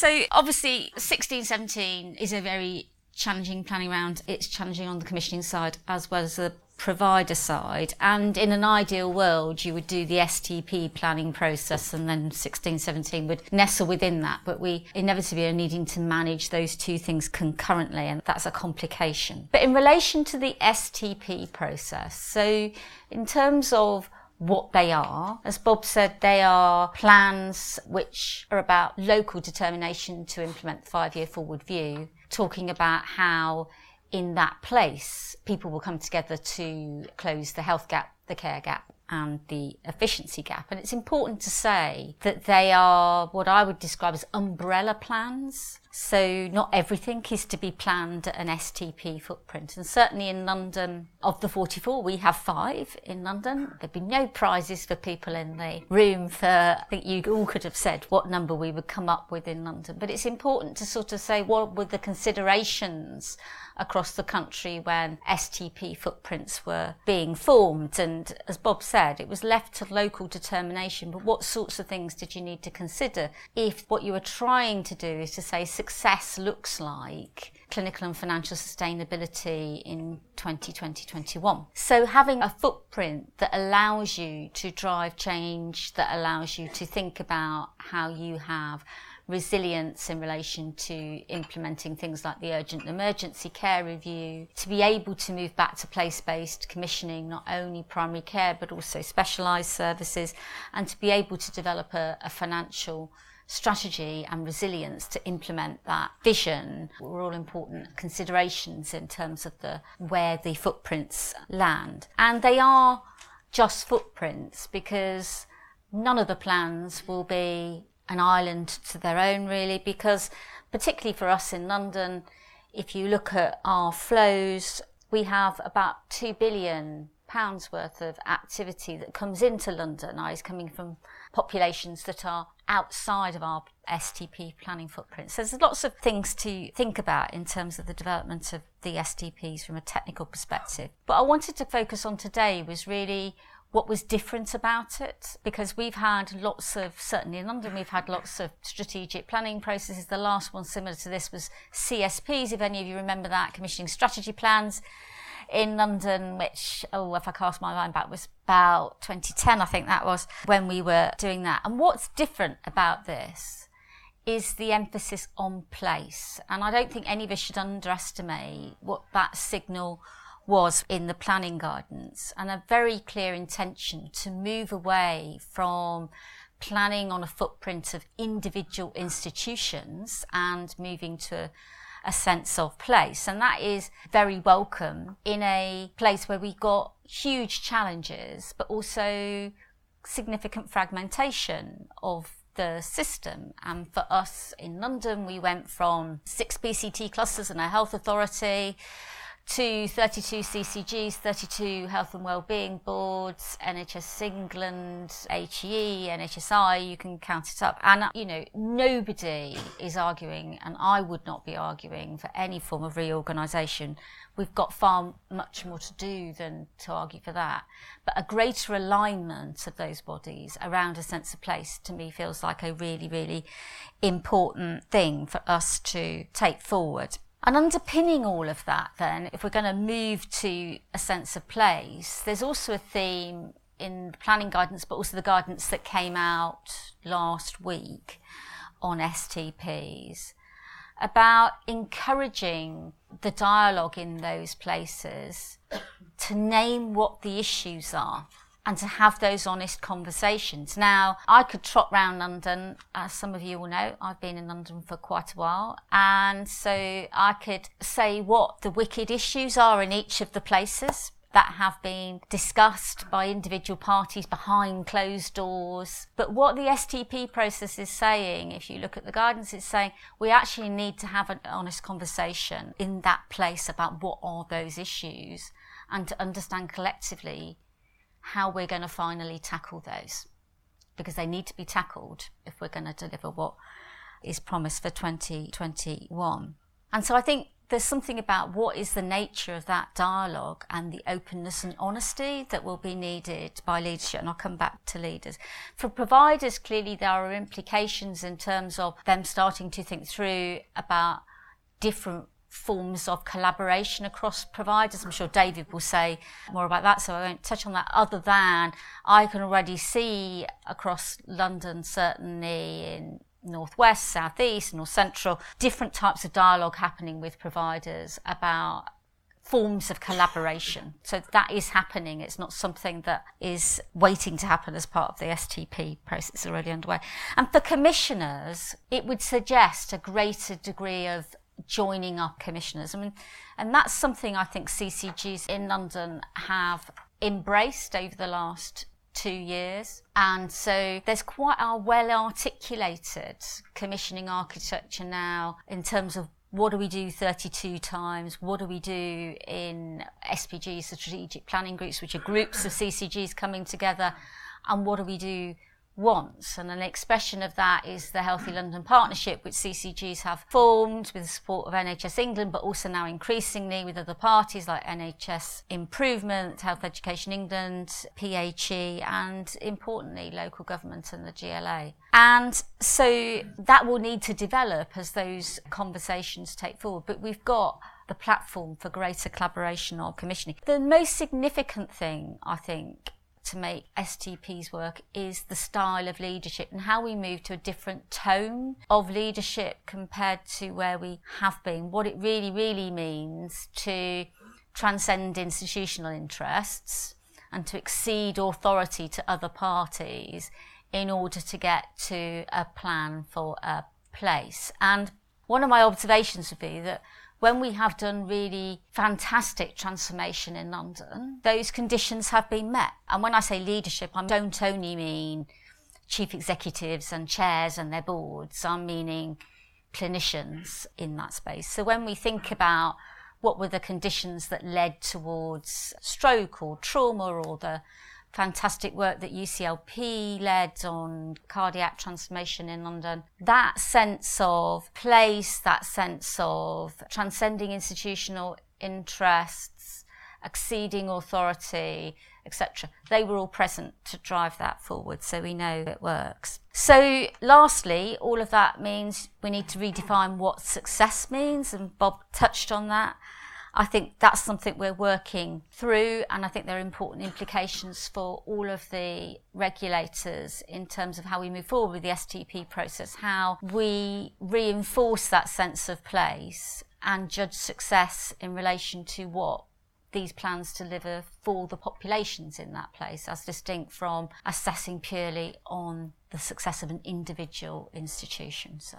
So obviously 16, 17 is a very challenging planning round. It's challenging on the commissioning side as well as the provider side. And in an ideal world, you would do the STP planning process and then 16, 17 would nestle within that. But we inevitably are needing to manage those two things concurrently, and that's a complication. But in relation to the STP process, so in terms of what they are. As Bob said, they are plans which are about local determination to implement the five year forward view, talking about how in that place, people will come together to close the health gap, the care gap, and the efficiency gap. And it's important to say that they are what I would describe as umbrella plans. So not everything is to be planned at an STP footprint. And certainly in London, of the 44, we have five in London. There'd be no prizes for people in the room for, I think you all could have said what number we would come up with in London. But it's important to sort of say what were the considerations across the country when STP footprints were being formed. And as Bob said, it was left to local determination. But what sorts of things did you need to consider if what you were trying to do is to say success looks like clinical and financial sustainability in 2020-21. So having a footprint that allows you to drive change, that allows you to think about how you have resilience in relation to implementing things like the urgent emergency care review, to be able to move back to place based commissioning not only primary care but also specialised services, and to be able to develop a, a financial strategy and resilience to implement that vision were all important considerations in terms of the where the footprints land. And they are just footprints because none of the plans will be an island to their own, really, because particularly for us in London, if you look at our flows, we have about two billion pounds worth of activity that comes into London, is coming from populations that are outside of our STP planning footprint. So there's lots of things to think about in terms of the development of the STPs from a technical perspective. But I wanted to focus on today was really what was different about it? Because we've had lots of certainly in London we've had lots of strategic planning processes. The last one similar to this was CSPs if any of you remember that commissioning strategy plans in London which oh if I cast my mind back was about 2010 I think that was when we were doing that. And what's different about this is the emphasis on place. And I don't think any of us should underestimate what that signal was in the planning guidance and a very clear intention to move away from planning on a footprint of individual institutions and moving to a sense of place. And that is very welcome in a place where we got huge challenges, but also significant fragmentation of the system. And for us in London, we went from six PCT clusters and a health authority to 32 CCGs, 32 health and wellbeing boards, NHS England, HE, NHSI, you can count it up. And, you know, nobody is arguing, and I would not be arguing for any form of reorganisation. We've got far much more to do than to argue for that. But a greater alignment of those bodies around a sense of place to me feels like a really, really important thing for us to take forward. And underpinning all of that, then, if we're going to move to a sense of place, there's also a theme in the planning guidance, but also the guidance that came out last week on STPs about encouraging the dialogue in those places to name what the issues are and to have those honest conversations. Now, I could trot round London, as some of you will know, I've been in London for quite a while, and so I could say what the wicked issues are in each of the places that have been discussed by individual parties behind closed doors. But what the STP process is saying, if you look at the guidance, it's saying we actually need to have an honest conversation in that place about what are those issues and to understand collectively how we're going to finally tackle those because they need to be tackled if we're going to deliver what is promised for 2021. And so I think there's something about what is the nature of that dialogue and the openness and honesty that will be needed by leadership. And I'll come back to leaders. For providers, clearly there are implications in terms of them starting to think through about different forms of collaboration across providers. I'm sure David will say more about that, so I won't touch on that. Other than I can already see across London, certainly in northwest, southeast, north central, different types of dialogue happening with providers about forms of collaboration. So that is happening. It's not something that is waiting to happen as part of the STP process already underway. And for commissioners, it would suggest a greater degree of joining our commissioners. I mean, and that's something I think CCGs in London have embraced over the last two years. And so there's quite a well articulated commissioning architecture now in terms of what do we do 32 times? What do we do in SPGs, the strategic planning groups, which are groups of CCGs coming together? And what do we do wants. And an expression of that is the Healthy London Partnership, which CCGs have formed with the support of NHS England, but also now increasingly with other parties like NHS Improvement, Health Education England, PHE, and importantly, local government and the GLA. And so that will need to develop as those conversations take forward. But we've got the platform for greater collaboration or commissioning. The most significant thing, I think, to make STPs work is the style of leadership and how we move to a different tone of leadership compared to where we have been. What it really, really means to transcend institutional interests and to exceed authority to other parties in order to get to a plan for a place. And one of my observations would be that when we have done really fantastic transformation in London, those conditions have been met. And when I say leadership, I don't only mean chief executives and chairs and their boards, I'm meaning clinicians in that space. So when we think about what were the conditions that led towards stroke or trauma or the fantastic work that UCLP led on cardiac transformation in London. That sense of place, that sense of transcending institutional interests, exceeding authority, etc. They were all present to drive that forward, so we know it works. So, lastly, all of that means we need to redefine what success means, and Bob touched on that. I think that's something we're working through, and I think there are important implications for all of the regulators in terms of how we move forward with the STP process, how we reinforce that sense of place and judge success in relation to what these plans deliver for the populations in that place, as distinct from assessing purely on the success of an individual institution. So.